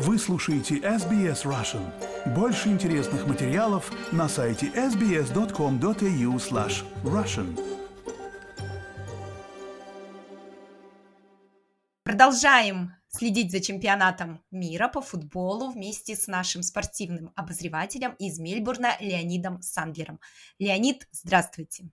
Вы слушаете SBS Russian. Больше интересных материалов на сайте sbs.com.au slash russian. Продолжаем следить за чемпионатом мира по футболу вместе с нашим спортивным обозревателем из Мельбурна Леонидом Сандлером. Леонид, здравствуйте.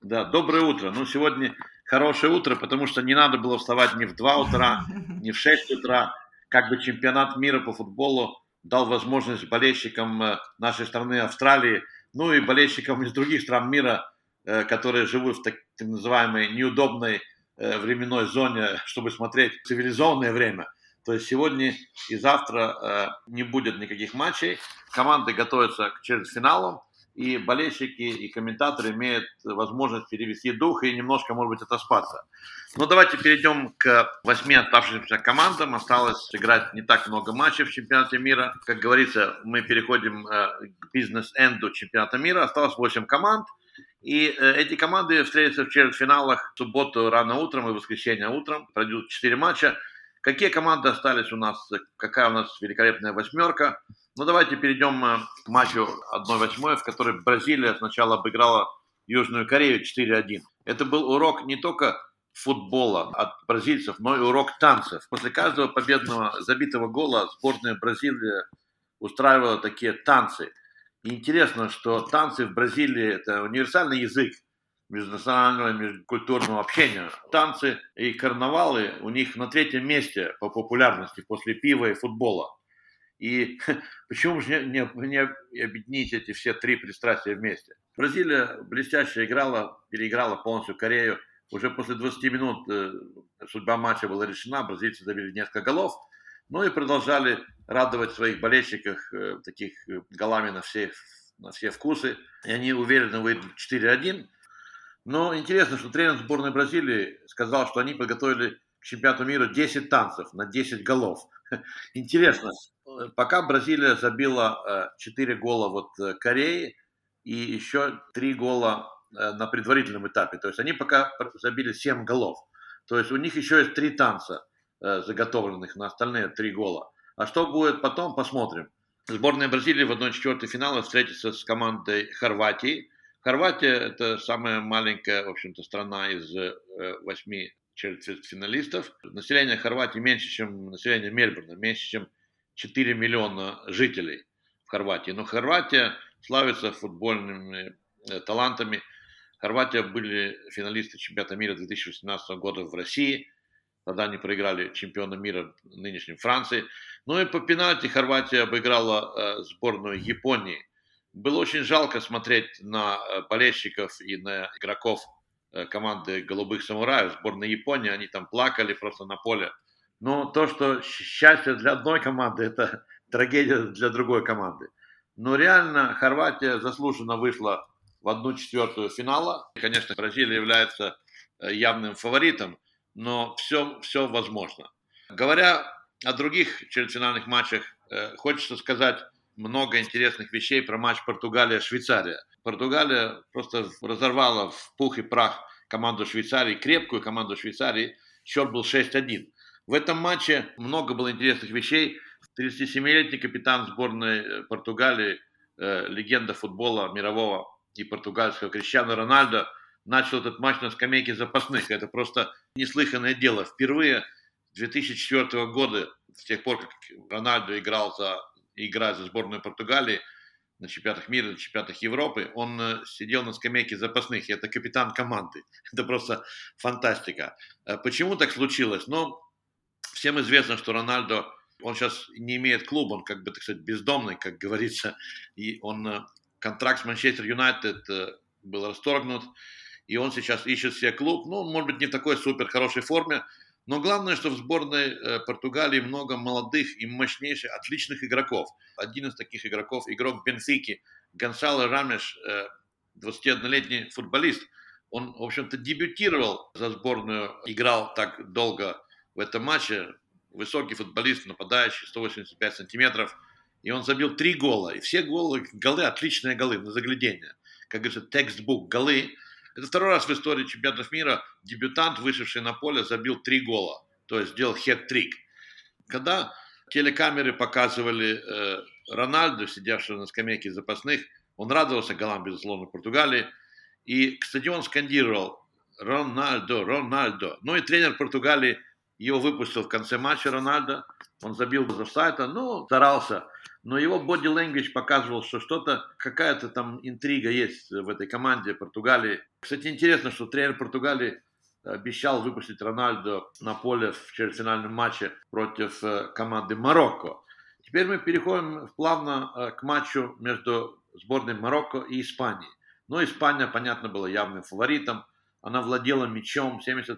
Да, доброе утро. Ну, сегодня хорошее утро, потому что не надо было вставать ни в 2 утра, ни в 6 утра. Как бы чемпионат мира по футболу дал возможность болельщикам э, нашей страны Австралии, ну и болельщикам из других стран мира, э, которые живут в так, называемой неудобной э, временной зоне, чтобы смотреть цивилизованное время. То есть сегодня и завтра не будет никаких матчей. Команды готовятся к четвертьфиналам и болельщики, и комментаторы имеют возможность перевести дух и немножко, может быть, отоспаться. Ну, давайте перейдем к восьми оставшимся командам. Осталось сыграть не так много матчей в чемпионате мира. Как говорится, мы переходим э, к бизнес-энду чемпионата мира. Осталось восемь команд. И э, эти команды встретятся в четвертьфиналах в субботу рано утром и воскресенье утром. Пройдут четыре матча. Какие команды остались у нас? Какая у нас великолепная восьмерка? Ну, давайте перейдем э, к матчу 1-8, в которой Бразилия сначала обыграла Южную Корею 4-1. Это был урок не только футбола от бразильцев, но и урок танцев. После каждого победного забитого гола сборная Бразилии устраивала такие танцы. И интересно, что танцы в Бразилии – это универсальный язык межнационального и межкультурного общения. Танцы и карнавалы у них на третьем месте по популярности после пива и футбола. И почему же не, не, не объединить эти все три пристрастия вместе? Бразилия блестяще играла, переиграла полностью Корею. Уже после 20 минут э, судьба матча была решена, бразильцы забили несколько голов. Ну и продолжали радовать своих болельщиков э, таких э, голами на все, на все вкусы. И они уверенно выйдут 4-1. Но интересно, что тренер сборной Бразилии сказал, что они подготовили к чемпионату мира 10 танцев на 10 голов. Интересно, пока Бразилия забила 4 э, гола вот э, Кореи и еще 3 гола э, на предварительном этапе. То есть они пока забили 7 голов. То есть у них еще есть 3 танца заготовленных на остальные 3 гола. А что будет потом, посмотрим. Сборная Бразилии в 1-4 финала встретится с командой Хорватии. Хорватия – это самая маленькая, в общем-то, страна из восьми четвертьфиналистов. Население Хорватии меньше, чем население Мельбурна, меньше, чем 4 миллиона жителей в Хорватии. Но Хорватия славится футбольными э, талантами. Хорватия были финалисты чемпионата мира 2018 года в России. Тогда они проиграли чемпиона мира нынешнем Франции. Ну и по пенальти Хорватия обыграла э, сборную Японии. Было очень жалко смотреть на э, болельщиков и на игроков команды «Голубых самураев», сборной Японии, они там плакали просто на поле. Но то, что счастье для одной команды, это трагедия для другой команды. Но реально Хорватия заслуженно вышла в одну четвертую финала. Конечно, Бразилия является э, явным фаворитом, но все, все возможно. Говоря о других четвертьфинальных матчах, э, хочется сказать много интересных вещей про матч Португалия-Швейцария. Португалия просто разорвала в пух и прах команду Швейцарии, крепкую команду Швейцарии. Счет был 6-1. В этом матче много было интересных вещей. 37-летний капитан сборной э, Португалии, э, легенда футбола мирового и португальского Криstiano Рональдо начал этот матч на скамейке запасных. Это просто неслыханное дело. Впервые 2004 года, с тех пор, как Рональдо играл за, играет за сборную Португалии, на чемпионатах мира, на чемпионатах Европы, он э, сидел на скамейке запасных, это капитан команды. Это просто фантастика. Почему так случилось? Ну, всем известно, что Рональдо, он сейчас не имеет клуба, он как бы, так сказать, бездомный, как говорится, и он, э, контракт с Манчестер Юнайтед был расторгнут, и он сейчас ищет себе клуб, ну, может быть, не в такой супер хорошей форме, но главное, что в сборной э, Португалии много молодых и мощнейших, отличных игроков. Один из таких игроков, игрок Бенфики, Гонсало Рамеш, 21-летний э, футболист. Он, в общем-то, дебютировал за сборную, играл так долго в этом матче. Высокий футболист, нападающий, 185 сантиметров. И он забил три гола. И все голы, голы отличные голы, на заглядение. Как говорится, текстбук голы. Это второй раз в истории чемпионатов мира дебютант, вышедший на поле, забил три гола, то есть сделал хет-трик. Когда телекамеры показывали э, Рональду, сидевшего на скамейке запасных. Он радовался голам, безусловно, Португалии. И стадион скандировал Рональдо, Рональдо. Ну и тренер Португалии его выпустил в конце матча Рональдо. Он забил за сайта, ну, старался. Но его body language показывал, что что-то, какая-то там интрига есть в этой команде Португалии. Кстати, интересно, что тренер Португалии обещал выпустить Рональдо на поле в четвертьфинальном матче против э, команды Марокко. Теперь мы переходим плавно э, к матчу между сборной Марокко и Испанией. Но Испания, понятно, была явным фаворитом. Она владела мячом, 75%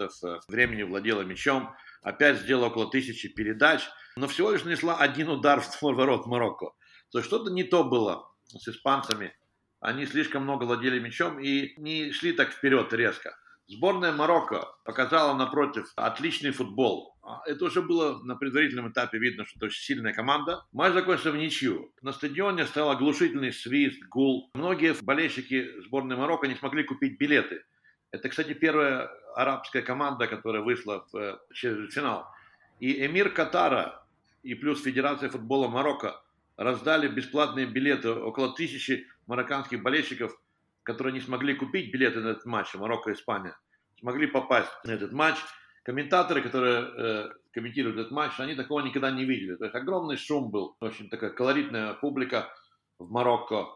э, времени владела мячом. Опять сделала около тысячи передач. Но всего лишь нанесла один удар в ворот Марокко. То есть что-то не то было с испанцами. Они слишком много владели мячом и не шли так вперед резко. Сборная Марокко показала, напротив, отличный футбол. А, это уже было на предварительном этапе видно, что это очень сильная команда. Матч закончился в ничью. На стадионе стал оглушительный свист, гул. Многие болельщики сборной Марокко не смогли купить билеты. Это, кстати, первая арабская команда, которая вышла в э, четвертьфинал. И эмир Катара и плюс Федерация футбола Марокко раздали бесплатные билеты. Около тысячи марокканских болельщиков – которые не смогли купить билеты на этот матч, Марокко-Испания, смогли попасть на этот матч. Комментаторы, которые э, комментируют этот матч, они такого никогда не видели. То есть огромный шум был, очень такая колоритная публика в Марокко.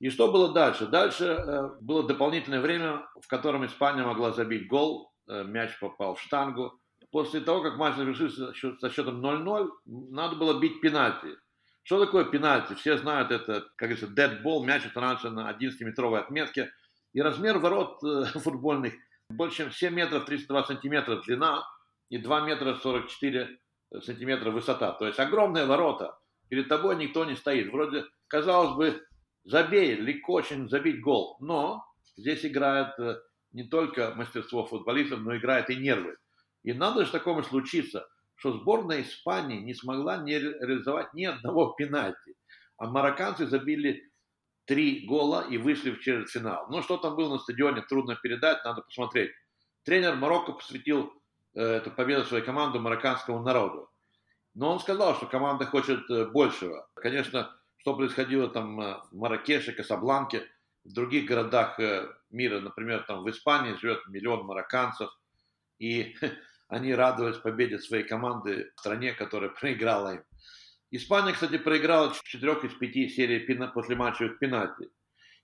И что было дальше? Дальше э, было дополнительное время, в котором Испания могла забить гол, э, мяч попал в штангу. После того, как матч завершился со счетом 0-0, надо было бить пенальти. Что такое пенальти? Все знают это, как говорится, ball, мяч устанавливается на 11-метровой отметке. И размер ворот э, футбольных больше, чем 7 метров 32 сантиметра длина и 2 метра 44 сантиметра высота. То есть огромные ворота. Перед тобой никто не стоит. Вроде, казалось бы, забей, легко очень забить гол. Но здесь играет э, не только мастерство футболистов, но играет и нервы. И надо же такому случиться – что сборная Испании не смогла не реализовать ни одного пенальти. А марокканцы забили три гола и вышли в четвертьфинал. Ну, что там было на стадионе, трудно передать, надо посмотреть. Тренер Марокко посвятил э, эту победу своей команды марокканскому народу. Но он сказал, что команда хочет э, большего. Конечно, что происходило там э, в Маракеше, Касабланке, в других городах э, мира, например, там в Испании живет миллион марокканцев, и они радовались победе своей команды в стране, которая проиграла им. Испания, кстати, проиграла 4 из 5 серий после матчевых пенальти.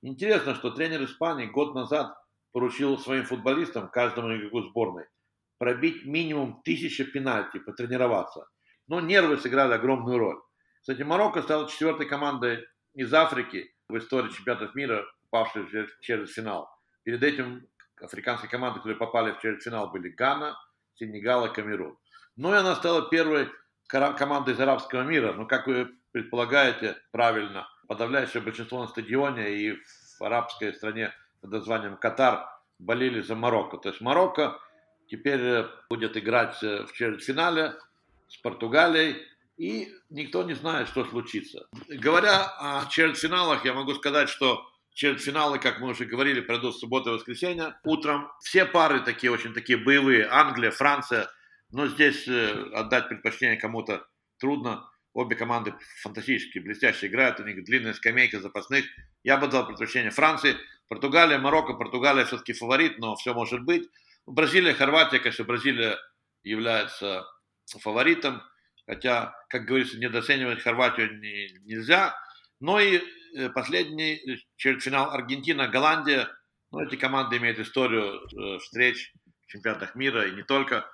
Интересно, что тренер Испании год назад поручил своим футболистам, каждому игроку сборной, пробить минимум тысяча пенальти, потренироваться. Но нервы сыграли огромную роль. Кстати, Марокко стала четвертой командой из Африки в истории чемпионатов мира, попавшей в четвертьфинал. Перед этим африканские команды, которые попали в четвертьфинал, были Гана, Сенегал и Камерун. Ну и она стала первой командой из арабского мира. Но, как вы предполагаете, правильно, подавляющее большинство на стадионе и в арабской стране под названием Катар болели за Марокко. То есть Марокко теперь э, будет играть э, в четвертьфинале с Португалией, и никто не знает, что случится. Говоря о четвертьфиналах, я могу сказать, что Четвертьфиналы, как мы уже говорили, пройдут в субботу и воскресенье. Утром все пары такие, очень такие боевые. Англия, Франция. Но здесь э, отдать предпочтение кому-то трудно. Обе команды фантастически блестяще играют. У них длинная скамейка запасных. Я бы дал предпочтение Франции. Португалия, Марокко. Португалия все-таки фаворит, но все может быть. Бразилия, Хорватия, конечно, Бразилия является фаворитом. Хотя, как говорится, недооценивать Хорватию не, нельзя. Но и последний э, четвертьфинал Аргентина, Голландия. Ну, эти команды имеют историю э, встреч в чемпионатах мира и не только.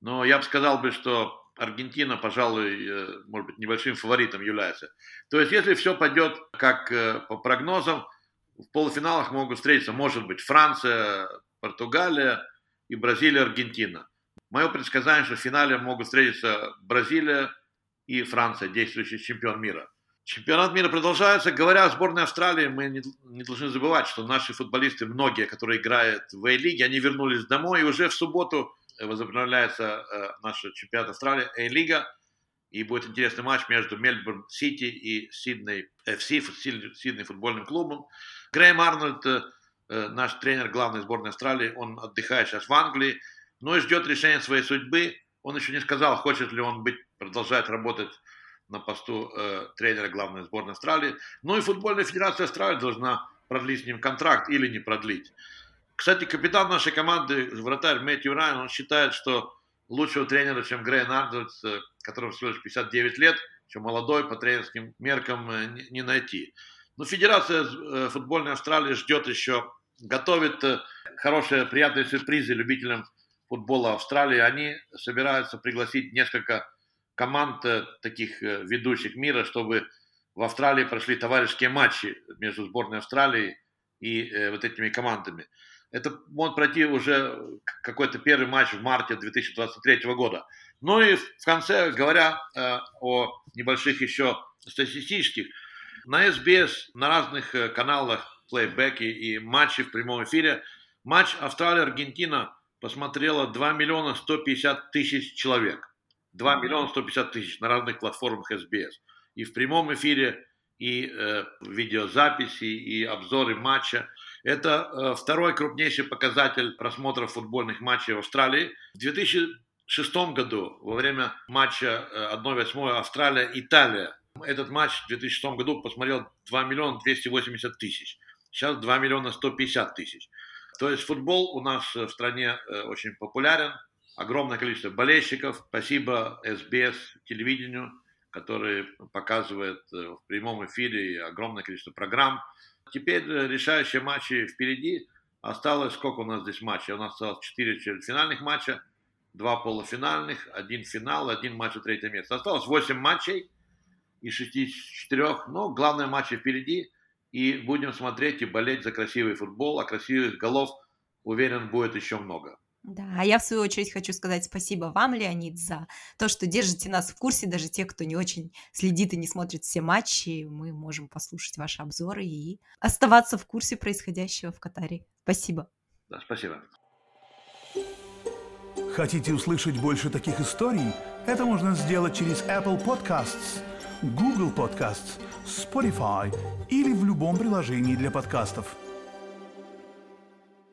Но я бы сказал бы, что Аргентина, пожалуй, может быть, небольшим фаворитом является. То есть, если все пойдет как по прогнозам, в полуфиналах могут встретиться, может быть, Франция, Португалия и Бразилия, Аргентина. Мое предсказание, что в финале могут встретиться Бразилия и Франция, действующий чемпион мира. Чемпионат мира продолжается. Говоря о сборной Австралии, мы не, не должны забывать, что наши футболисты, многие, которые играют в A-лиге, они вернулись домой, и уже в субботу возобновляется э, наш чемпионат Австралии, A-лига, и будет интересный матч между Мельбурн Сити и Сидней FC, Сидней футбольным клубом. Грейм Арнольд, э, наш тренер главной сборной Австралии, он отдыхает сейчас в Англии, но и ждет решения своей судьбы. Он еще не сказал, хочет ли он быть, продолжать работать на посту э, тренера главной сборной Австралии. Ну и футбольная федерация Австралии должна продлить с ним контракт или не продлить. Кстати, капитан нашей команды, вратарь Мэтью Райан, он считает, что лучшего тренера, чем Грей Нардовец, э, которому всего лишь 59 лет, еще молодой, по тренерским меркам э, не, найти. Но Федерация э, футбольной Австралии ждет еще, готовит хорошие, приятные сюрпризы любителям футбола Австралии. Они собираются пригласить несколько команд таких ведущих мира, чтобы в Австралии прошли товарищеские матчи между сборной Австралии и вот этими командами. Это может пройти уже какой-то первый матч в марте 2023 года. Ну и в конце, говоря э, о небольших еще статистических, на SBS, на разных э, каналах плейбеки и матчи в прямом эфире, матч Австралия-Аргентина посмотрело 2 миллиона 150 тысяч человек. 2 миллиона 150 тысяч на разных платформах SBS. И в прямом эфире, и э, видеозаписи, и обзоры матча. Это э, второй крупнейший показатель просмотров футбольных матчей в Австралии. В 2006 году, во время матча 1-8 э, Австралия-Италия, этот матч в 2006 году посмотрел 2 миллиона 280 тысяч. Сейчас 2 миллиона 150 тысяч. То есть футбол у нас в стране э, очень популярен. Огромное количество болельщиков. Спасибо СБС телевидению, который показывает в прямом эфире огромное количество программ Теперь э, решающие матчи впереди. Осталось, сколько у нас здесь матчей? У нас осталось 4 четвертьфинальных матча, 2 полуфинальных, один финал, один матч за третье место. Осталось 8 матчей из 64. Но главные матчи впереди. И будем смотреть и болеть за красивый футбол. А красивых голов, уверен, будет еще много. Да, а я в свою очередь хочу сказать спасибо вам, Леонид, за то, что держите нас в курсе, даже те, кто не очень следит и не смотрит все матчи, мы можем послушать ваши обзоры и оставаться в курсе происходящего в Катаре. Спасибо. Да, спасибо. Хотите услышать больше таких историй? Это можно сделать через Apple Podcasts, Google Podcasts, Spotify или в любом приложении для подкастов.